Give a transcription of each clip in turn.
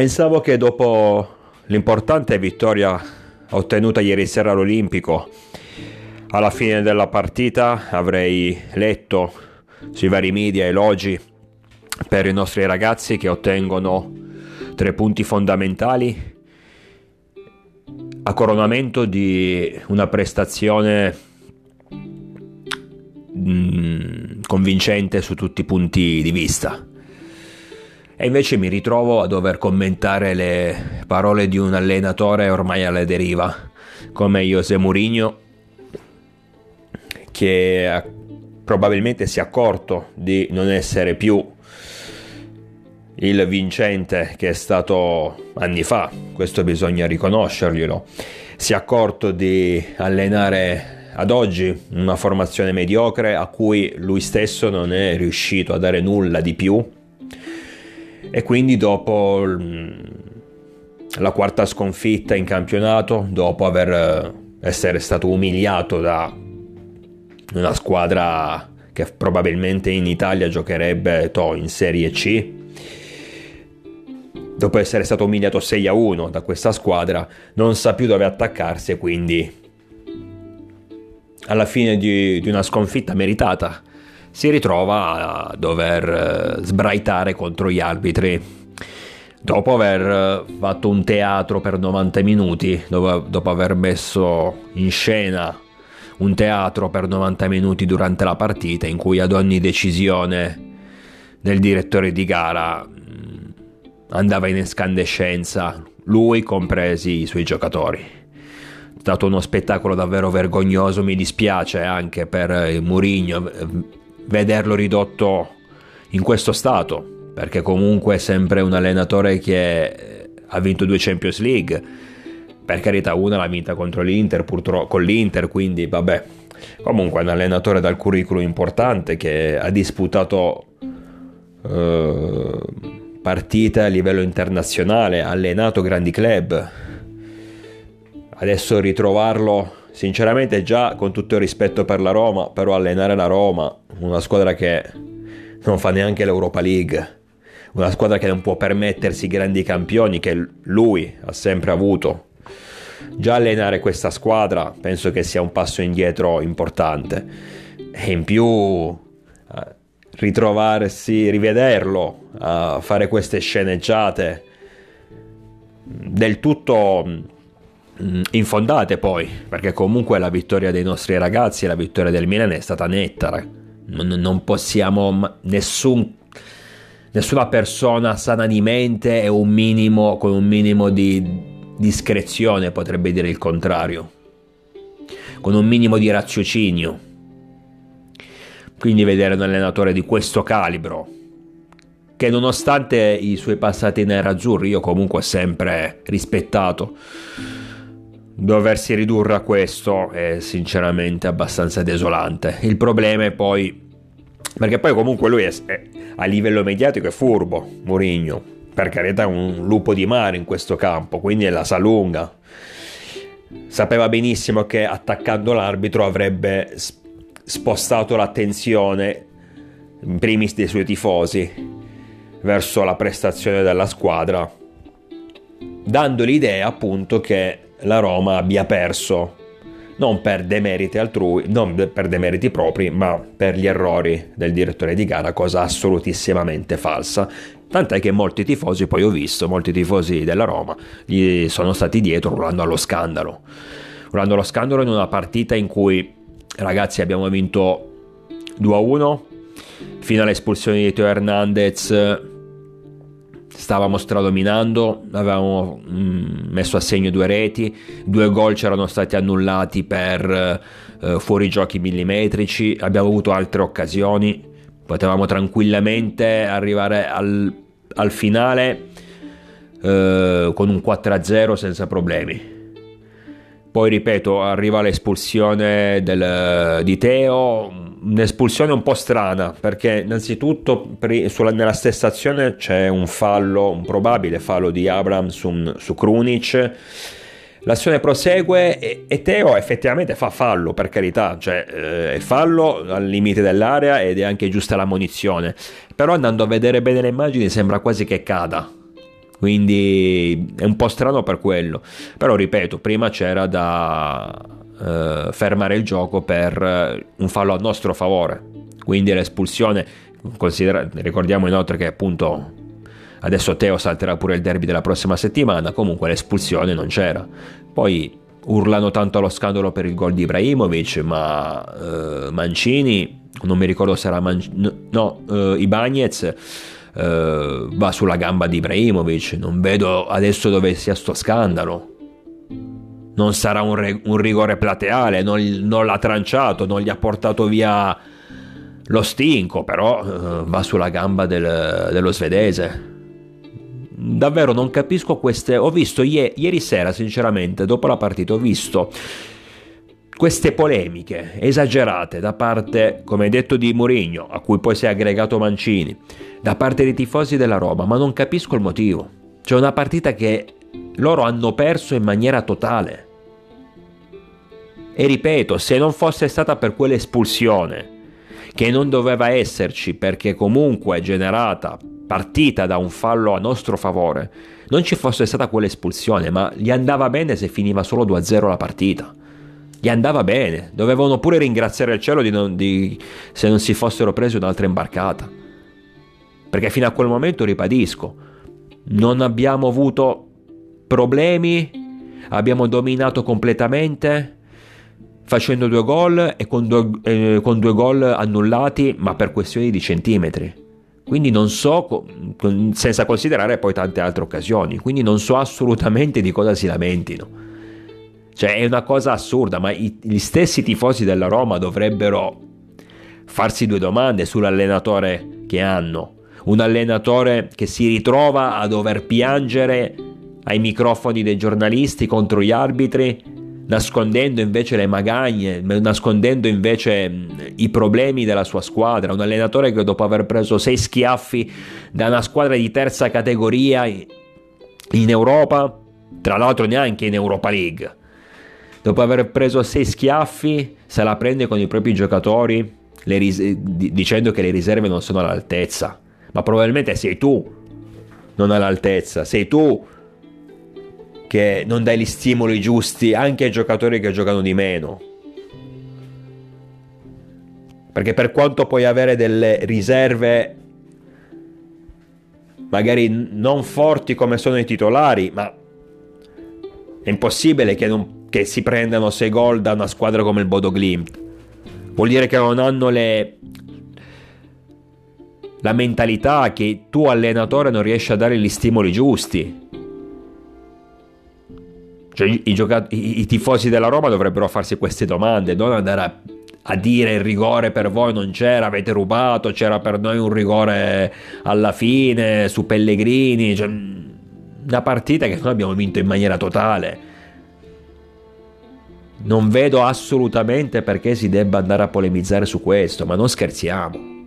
Pensavo che dopo l'importante vittoria ottenuta ieri sera all'Olimpico, alla fine della partita avrei letto sui vari media elogi per i nostri ragazzi che ottengono tre punti fondamentali a coronamento di una prestazione mm, convincente su tutti i punti di vista. E invece mi ritrovo a dover commentare le parole di un allenatore ormai alla deriva, come José Mourinho, che probabilmente si è accorto di non essere più il vincente che è stato anni fa, questo bisogna riconoscerglielo. Si è accorto di allenare ad oggi una formazione mediocre a cui lui stesso non è riuscito a dare nulla di più e quindi dopo la quarta sconfitta in campionato, dopo aver eh, essere stato umiliato da una squadra che probabilmente in Italia giocherebbe to, in Serie C, dopo essere stato umiliato 6 a 1 da questa squadra, non sa più dove attaccarsi e quindi alla fine di, di una sconfitta meritata si ritrova a dover eh, sbraitare contro gli arbitri. Dopo aver eh, fatto un teatro per 90 minuti, dopo, aver messo in scena un teatro per 90 minuti durante la partita in cui ad ogni decisione del direttore di gara mm, andava in escandescenza, lui compresi i suoi giocatori. È stato uno spettacolo davvero vergognoso, mi dispiace anche per Mourinho vederlo ridotto in questo stato, perché comunque è sempre un allenatore che ha vinto due Champions League, per carità una l'ha vinta contro l'Inter, purtroppo con l'Inter, quindi vabbè, comunque è un allenatore dal curriculum importante che ha disputato eh, partite a livello internazionale, ha allenato grandi club, adesso ritrovarlo sinceramente già con tutto il rispetto per la Roma, però allenare la Roma, una squadra che non fa neanche l'Europa League, una squadra che non può permettersi grandi campioni che lui ha sempre avuto. Già allenare questa squadra penso che sia un passo indietro importante e in più eh, ritrovarsi, rivederlo a fare queste sceneggiate del tutto Mm, infondate poi, perché comunque la vittoria dei nostri ragazzi e la vittoria del Milan è stata netta. Non possiamo, nessun, nessuna persona sana di mente e un minimo, con un minimo di discrezione potrebbe dire il contrario, con un minimo di raziocinio. Quindi vedere un allenatore di questo calibro, che nonostante i suoi passati nerazzurri io comunque ho sempre rispettato, doversi ridurre a questo è sinceramente abbastanza desolante. Il problema è poi perché poi comunque lui è, è, a livello mediatico è furbo, Mourinho, per carità è un lupo di mare in questo campo, quindi è la sa lunga. Sapeva benissimo che attaccando l'arbitro avrebbe spostato l'attenzione in primis dei suoi tifosi verso la prestazione della squadra, dando l'idea appunto che la Roma abbia perso, non per demeriti altrui, non per demeriti propri, ma per gli errori del direttore di gara, cosa assolutissimamente falsa. Tant'è che molti tifosi, poi ho visto, molti tifosi della Roma gli sono stati dietro urlando allo scandalo. Urlando allo scandalo in una partita in cui, ragazzi, abbiamo vinto 2-1, fino all'espulsione di Teo Hernandez stavamo stradominando, avevamo mm, messo a segno due reti, due gol c'erano stati annullati per eh, fuorigiochi millimetrici, abbiamo avuto altre occasioni, potevamo tranquillamente arrivare al, al finale eh, con un 4-0 senza problemi. Poi ripeto, arriva l'espulsione del, di Teo, un'espulsione un po' strana perché innanzitutto nella stessa azione c'è un fallo, un probabile fallo di Abram su, su Krunic. L'azione prosegue e, e, Teo effettivamente fa fallo, per carità, cioè eh, è fallo al limite dell'area ed è anche giusta la munizione. Però andando a vedere bene le immagini sembra quasi che cada. Quindi è un po' strano per quello. Però ripeto, prima c'era da eh, fermare il gioco per eh, un fallo a nostro favore. Quindi l'espulsione, ricordiamo inoltre che appunto adesso Teo salterà pure il derby della prossima settimana, comunque l'espulsione non c'era. Poi urlano tanto allo scandalo per il gol di Ibrahimovic, ma eh, Mancini, non mi ricordo se era Mancini, no, eh, Ibagnez eh, va sulla gamba di Ibrahimovic, non vedo adesso dove sia sto scandalo. Non sarà un, re- un rigore plateale, non, non, l'ha tranciato, non gli ha portato via lo stinco, però eh, va sulla gamba del, dello svedese davvero non capisco queste. Ho visto ieri, ieri sera, sinceramente, dopo la partita, ho visto queste polemiche esagerate da parte, come detto, di Mourinho, a cui poi si è aggregato Mancini, da parte dei tifosi della Roma, ma non capisco il motivo. C'è una partita che loro hanno perso in maniera totale. E ripeto, se non fosse stata per quell'espulsione, che non doveva esserci perché comunque generata partita da un fallo a nostro favore, non ci fosse stata quell'espulsione, ma gli andava bene se finiva solo 2-0 la partita. Gli andava bene, dovevano pure ringraziare il cielo di non, di, se non si fossero presi un'altra imbarcata. Perché fino a quel momento, ribadisco, non abbiamo avuto problemi, abbiamo dominato completamente facendo due gol e con due, eh, con due gol annullati, ma per questioni di centimetri. Quindi non so, senza considerare poi tante altre occasioni, quindi non so assolutamente di cosa si lamentino. Cioè è una cosa assurda, ma i, gli stessi tifosi della Roma dovrebbero farsi due domande sull'allenatore che hanno. Un allenatore che si ritrova a dover piangere ai microfoni dei giornalisti contro gli arbitri nascondendo invece le magagne, nascondendo invece i problemi della sua squadra. Un allenatore che dopo aver preso sei schiaffi da una squadra di terza categoria in Europa, tra l'altro neanche in Europa League, dopo aver preso sei schiaffi, se la prende con i propri giocatori ris- dicendo che le riserve non sono all'altezza. Ma probabilmente sei tu non all'altezza, sei tu che non dai gli stimoli giusti anche ai giocatori che giocano di meno. Perché per quanto puoi avere delle riserve magari non forti come sono i titolari, ma è impossibile che, non, che si prendano 6 gol da una squadra come il Bodo Glimt. Vuol dire che non hanno le, la mentalità che tu allenatore non riesci a dare gli stimoli giusti. Cioè, i, giocat- i, i, tifosi della Roma dovrebbero farsi queste domande, non andare a, a, dire il rigore per voi non c'era, avete rubato, c'era per noi un rigore alla fine su Pellegrini. Cioè, una partita che noi abbiamo vinto in maniera totale. Non vedo assolutamente perché si debba andare a polemizzare su questo, ma non scherziamo.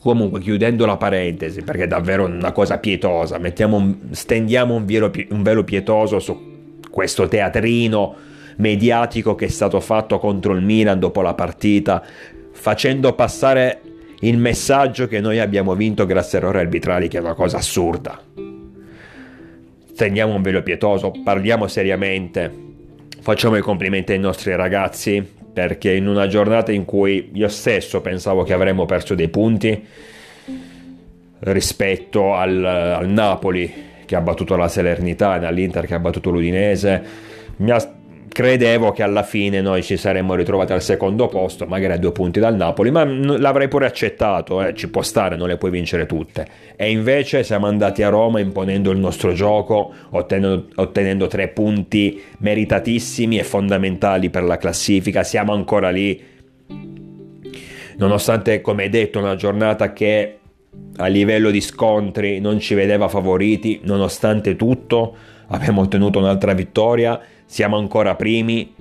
Comunque, chiudendo la parentesi, perché è davvero una cosa pietosa, mettiamo, stendiamo un velo, un velo pietoso su questo teatrino mediatico che è stato fatto contro il Milan dopo la partita, facendo passare il messaggio che noi abbiamo vinto grazie a errori arbitrali, che è una cosa assurda. Stendiamo un velo pietoso, parliamo seriamente, facciamo i complimenti ai nostri ragazzi perché in una giornata in cui io stesso pensavo che avremmo perso dei punti rispetto al, al Napoli che ha battuto la Salernitana, all'Inter che ha battuto l'Udinese, mi ha credevo che alla fine noi ci saremmo ritrovati al secondo posto, magari a due punti dal Napoli, ma l'avrei pure accettato, eh, ci può stare, non le puoi vincere tutte. E invece siamo andati a Roma imponendo il nostro gioco, ottenendo, ottenendo tre punti meritatissimi e fondamentali per la classifica, siamo ancora lì. Nonostante, come detto, una giornata che a livello di scontri non ci vedeva favoriti, nonostante tutto abbiamo ottenuto un'altra vittoria siamo ancora primi,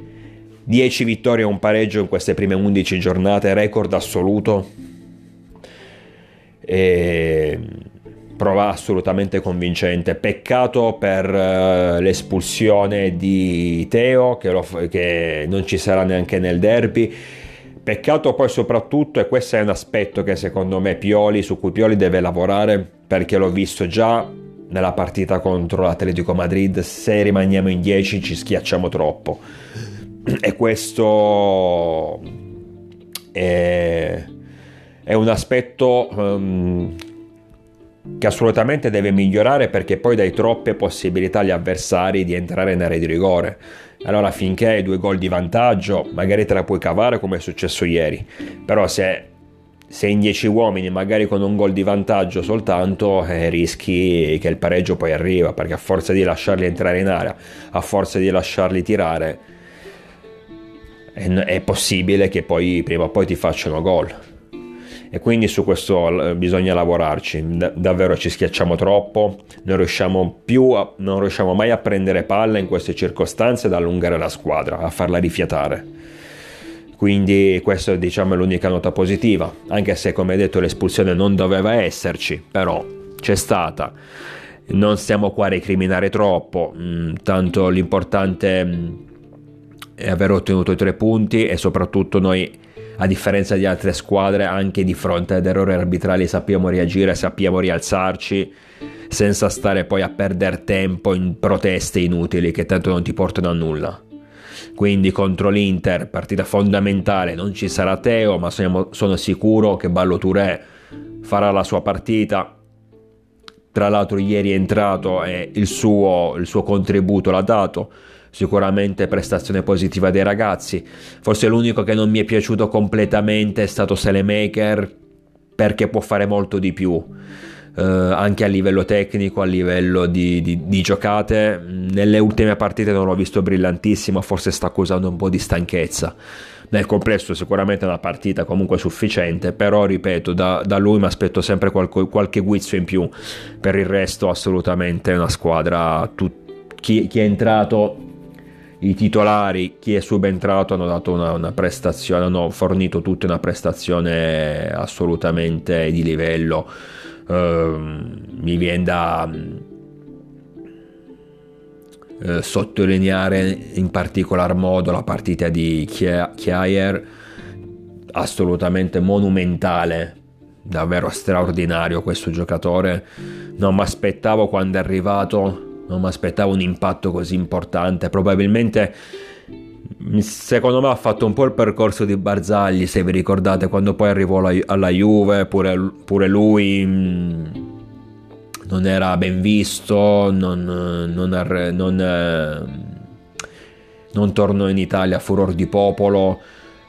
10 vittorie e un pareggio in queste prime 11 giornate, record assoluto. E prova assolutamente convincente. Peccato per uh, l'espulsione di Teo, che, lo, che, non ci sarà neanche nel derby. Peccato poi soprattutto, e questo è un aspetto che secondo me Pioli, su cui Pioli deve lavorare, perché l'ho visto già nella partita contro l'Atletico Madrid, se rimaniamo in 10 ci schiacciamo troppo. E questo è, è un aspetto um, che assolutamente deve migliorare perché poi dai troppe possibilità agli avversari di entrare in area di rigore. Allora finché hai due gol di vantaggio, magari te la puoi cavare come è successo ieri, però se sei in 10 uomini, magari con un gol di vantaggio soltanto, eh, rischi che il pareggio poi arriva, perché a forza di lasciarli entrare in area, a forza di lasciarli tirare, è, è possibile che poi prima o poi ti facciano gol e quindi su questo bisogna lavorarci, davvero ci schiacciamo troppo, non riusciamo, più a, non riusciamo mai a prendere palla in queste circostanze ad allungare la squadra, a farla rifiatare. Quindi questa diciamo, è l'unica nota positiva, anche se come detto l'espulsione non doveva esserci, però c'è stata. Non stiamo qua a recriminare troppo, mm, tanto l'importante mm, è aver ottenuto i tre punti e soprattutto noi a differenza di altre squadre anche di fronte ad errori arbitrali sappiamo reagire, sappiamo rialzarci senza stare poi a perdere tempo in proteste inutili che tanto non ti portano a nulla. Quindi contro l'Inter, partita fondamentale, non ci sarà Teo, ma sono, sono sicuro che Ballo Touré farà la sua partita. Tra l'altro ieri è entrato e il suo, il suo contributo l'ha dato sicuramente prestazione positiva dei ragazzi. Forse l'unico che non mi è piaciuto completamente è stato Selemaker perché può fare molto di più. Uh, anche a livello tecnico, a livello di, di, di, giocate. Nelle ultime partite non l'ho visto brillantissimo, forse sta accusando un po' di stanchezza. Nel complesso sicuramente una partita comunque sufficiente, però ripeto, da, da lui mi aspetto sempre qualche, qualche guizzo in più. Per il resto assolutamente una squadra, tu, chi, chi è entrato i titolari, chi è subentrato, hanno dato una, una, prestazione, hanno fornito tutti una prestazione assolutamente di livello. Uh, mi viene da sottolineare in particolar modo la partita di Chiayer, assolutamente monumentale, davvero straordinario questo giocatore. Non mi aspettavo quando è arrivato non mi aspettavo un impatto così importante. Probabilmente, secondo me, ha fatto un po' il percorso di Barzagli. Se vi ricordate, quando poi arrivò alla, alla Juve, pure, pure lui mh, mm, non era ben visto, non, non, non, eh, non tornò in Italia a furor di popolo.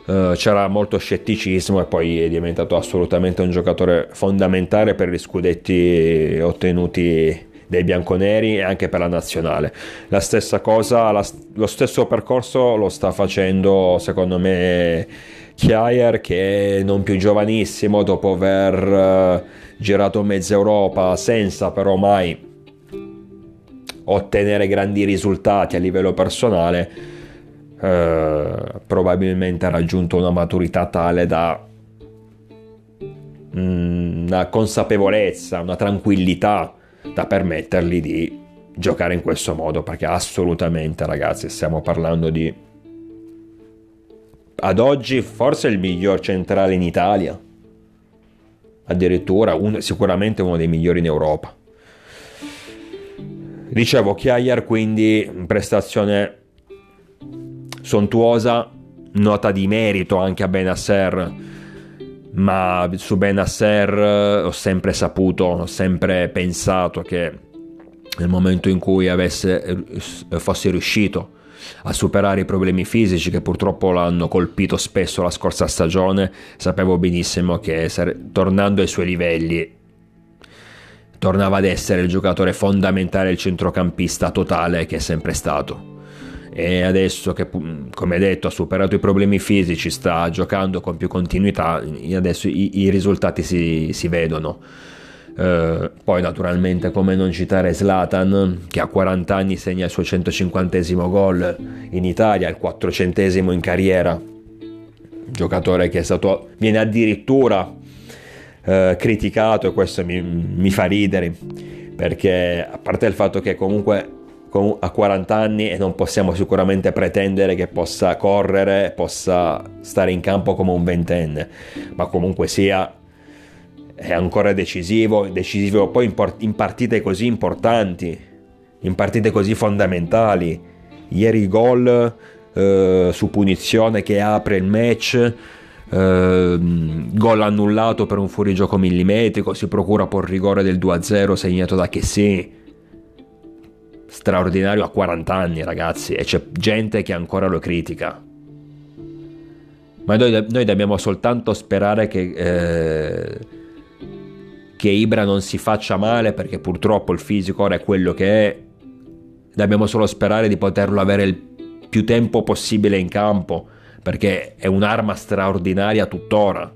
Uh, c'era molto scetticismo e poi è diventato assolutamente un giocatore fondamentale per gli scudetti ottenuti dei bianconeri e anche per la nazionale. La stessa cosa, la, lo stesso percorso lo sta facendo secondo me Chiayer che non più giovanissimo dopo aver uh, girato mezza Europa senza però mai ottenere grandi risultati a livello personale uh, probabilmente ha raggiunto una maturità tale da mm, una consapevolezza, una tranquillità da permettergli di giocare in questo modo perché assolutamente ragazzi stiamo parlando di ad oggi forse il miglior centrale in Italia. Addirittura un, sicuramente uno dei migliori in Europa. Dicevo Chiayer quindi prestazione sontuosa nota di merito anche a Benasser ma su Benasser eh, ho sempre saputo, ho sempre pensato che nel momento in cui avesse, eh, fosse riuscito a superare i problemi fisici che purtroppo l'hanno colpito spesso la scorsa stagione, sapevo benissimo che tornando ai suoi livelli tornava ad essere il giocatore fondamentale, il centrocampista totale che è sempre stato e adesso che come detto ha superato i problemi fisici sta giocando con più continuità adesso i, i risultati si, si vedono. Uh, poi naturalmente come non citare Zlatan che a 40 anni segna il suo 150 gol in Italia il 400 in carriera. Giocatore che stato viene addirittura uh, criticato e questo mi, mi fa ridere perché a parte il fatto che comunque a 40 anni e non possiamo sicuramente pretendere che possa correre, possa stare in campo come un ventenne, ma comunque sia è ancora decisivo, decisivo poi in, partite così importanti, in partite così fondamentali. Ieri gol eh, su punizione che apre il match, eh, gol annullato per un fuorigioco millimetrico, si procura poi il rigore del 2-0 segnato da Chessy. Straordinario a 40 anni ragazzi e c'è gente che ancora lo critica. Ma noi, noi dobbiamo soltanto sperare che, eh, che Ibra non si faccia male perché purtroppo il fisico ora è quello che è. Dobbiamo solo sperare di poterlo avere il più tempo possibile in campo perché è un'arma straordinaria tuttora.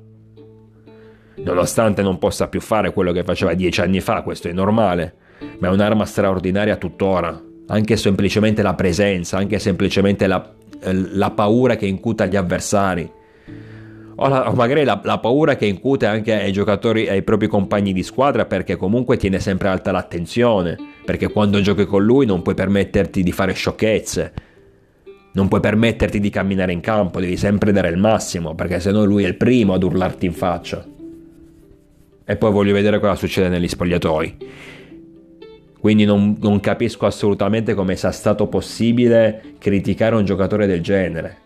Nonostante non possa più fare quello che faceva dieci anni fa, questo è normale, ma è un'arma straordinaria tuttora. Anche semplicemente la presenza, anche semplicemente la, la paura che incuta agli avversari. O, la, o magari la, la, paura che incute anche ai giocatori, ai propri compagni di squadra, perché comunque tiene sempre alta l'attenzione. Perché quando giochi con lui non puoi permetterti di fare sciocchezze non puoi permetterti di camminare in campo, devi sempre dare il massimo, perché sennò lui è il primo ad urlarti in faccia. E poi voglio vedere cosa succede negli spogliatoi. Quindi non, non capisco assolutamente come sia stato possibile criticare un giocatore del genere.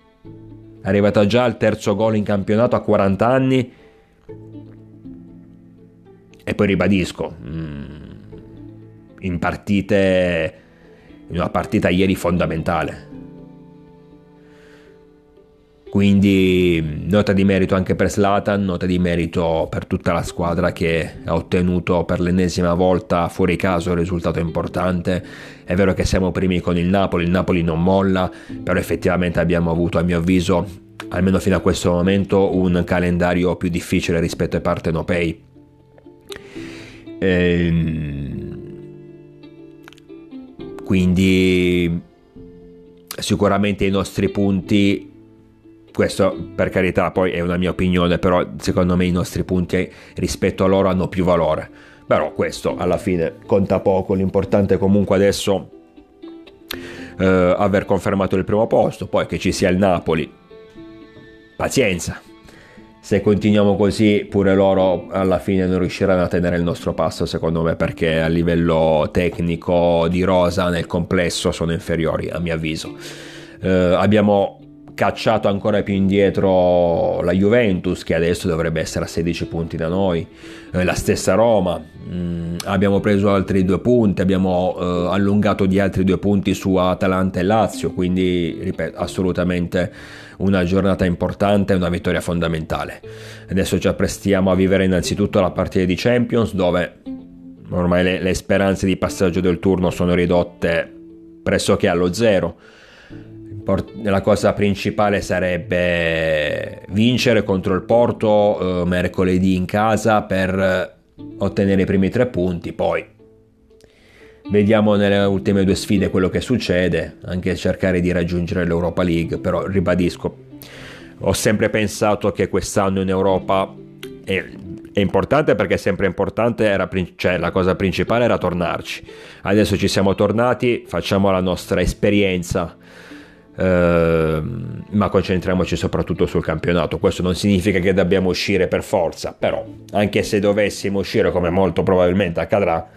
È arrivato già al terzo gol in campionato a 40 anni. E poi ribadisco, mm, in partite, in una partita ieri fondamentale quindi nota di merito anche per Slatan, nota di merito per tutta la squadra che ha ottenuto per l'ennesima volta fuori caso un risultato importante. È vero che siamo primi con il Napoli, il Napoli non molla, però effettivamente abbiamo avuto a mio avviso, almeno fino a questo momento, un calendario più difficile rispetto ai partenopei. Ehm... Quindi sicuramente i nostri punti questo per carità poi è una mia opinione, però secondo me i nostri punti rispetto a loro hanno più valore. Però questo alla fine conta poco, l'importante comunque adesso eh, aver confermato il primo posto, poi che ci sia il Napoli. Pazienza. Se continuiamo così, pure loro alla fine non riusciranno a tenere il nostro passo, secondo me, perché a livello tecnico di rosa nel complesso sono inferiori, a mio avviso. Eh, abbiamo cacciato ancora più indietro la Juventus che adesso dovrebbe essere a 16 punti da noi, eh, la stessa Roma, mm, abbiamo preso altri due punti, abbiamo eh, allungato di altri due punti su Atalanta e Lazio, quindi ripeto assolutamente una giornata importante e una vittoria fondamentale. Adesso ci apprestiamo a vivere innanzitutto la partita di Champions dove ormai le, le speranze di passaggio del turno sono ridotte pressoché allo zero la cosa principale sarebbe vincere contro il Porto eh, mercoledì in casa per ottenere i primi tre punti, poi vediamo nelle ultime due sfide quello che succede, anche cercare di raggiungere l'Europa League, però ribadisco, ho sempre pensato che quest'anno in Europa è, è importante perché è sempre importante, era, cioè la cosa principale era tornarci, adesso ci siamo tornati, facciamo la nostra esperienza Ehm, ma concentriamoci soprattutto sul campionato. Questo non significa che dobbiamo uscire per forza, però anche se dovessimo uscire come molto probabilmente accadrà,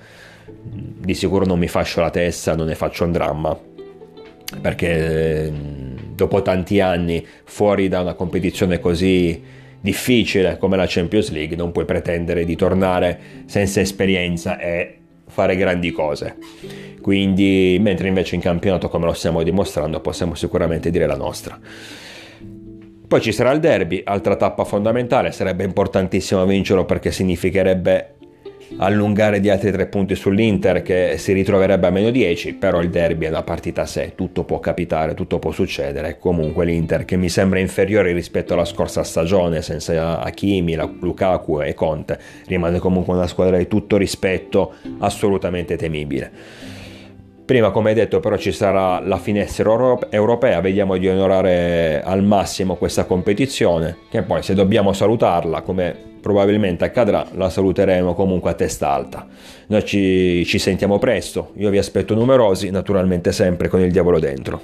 di sicuro non mi fascio la testa, non ne faccio un dramma, perché ehm, dopo tanti anni fuori da una competizione così difficile come la Champions League non puoi pretendere di tornare senza esperienza e fare grandi cose. Quindi, mentre invece in campionato, come lo stiamo dimostrando, possiamo sicuramente dire la nostra. Poi ci sarà il derby, altra tappa fondamentale, sarebbe importantissimo vincerlo perché significherebbe allungare di altri tre punti sull'Inter che si ritroverebbe a meno 10, però il derby è una partita a sé, tutto può capitare, tutto può succedere. Comunque l'Inter che mi sembra inferiore rispetto alla scorsa stagione, senza Hakimi, Lukaku e Conte, rimane comunque una squadra di tutto rispetto, assolutamente temibile. Prima, come detto, però ci sarà la finestra europea, vediamo di onorare al massimo questa competizione, che poi se dobbiamo salutarla, come probabilmente accadrà, la saluteremo comunque a testa alta. Noi ci, ci sentiamo presto, io vi aspetto numerosi, naturalmente sempre con il diavolo dentro.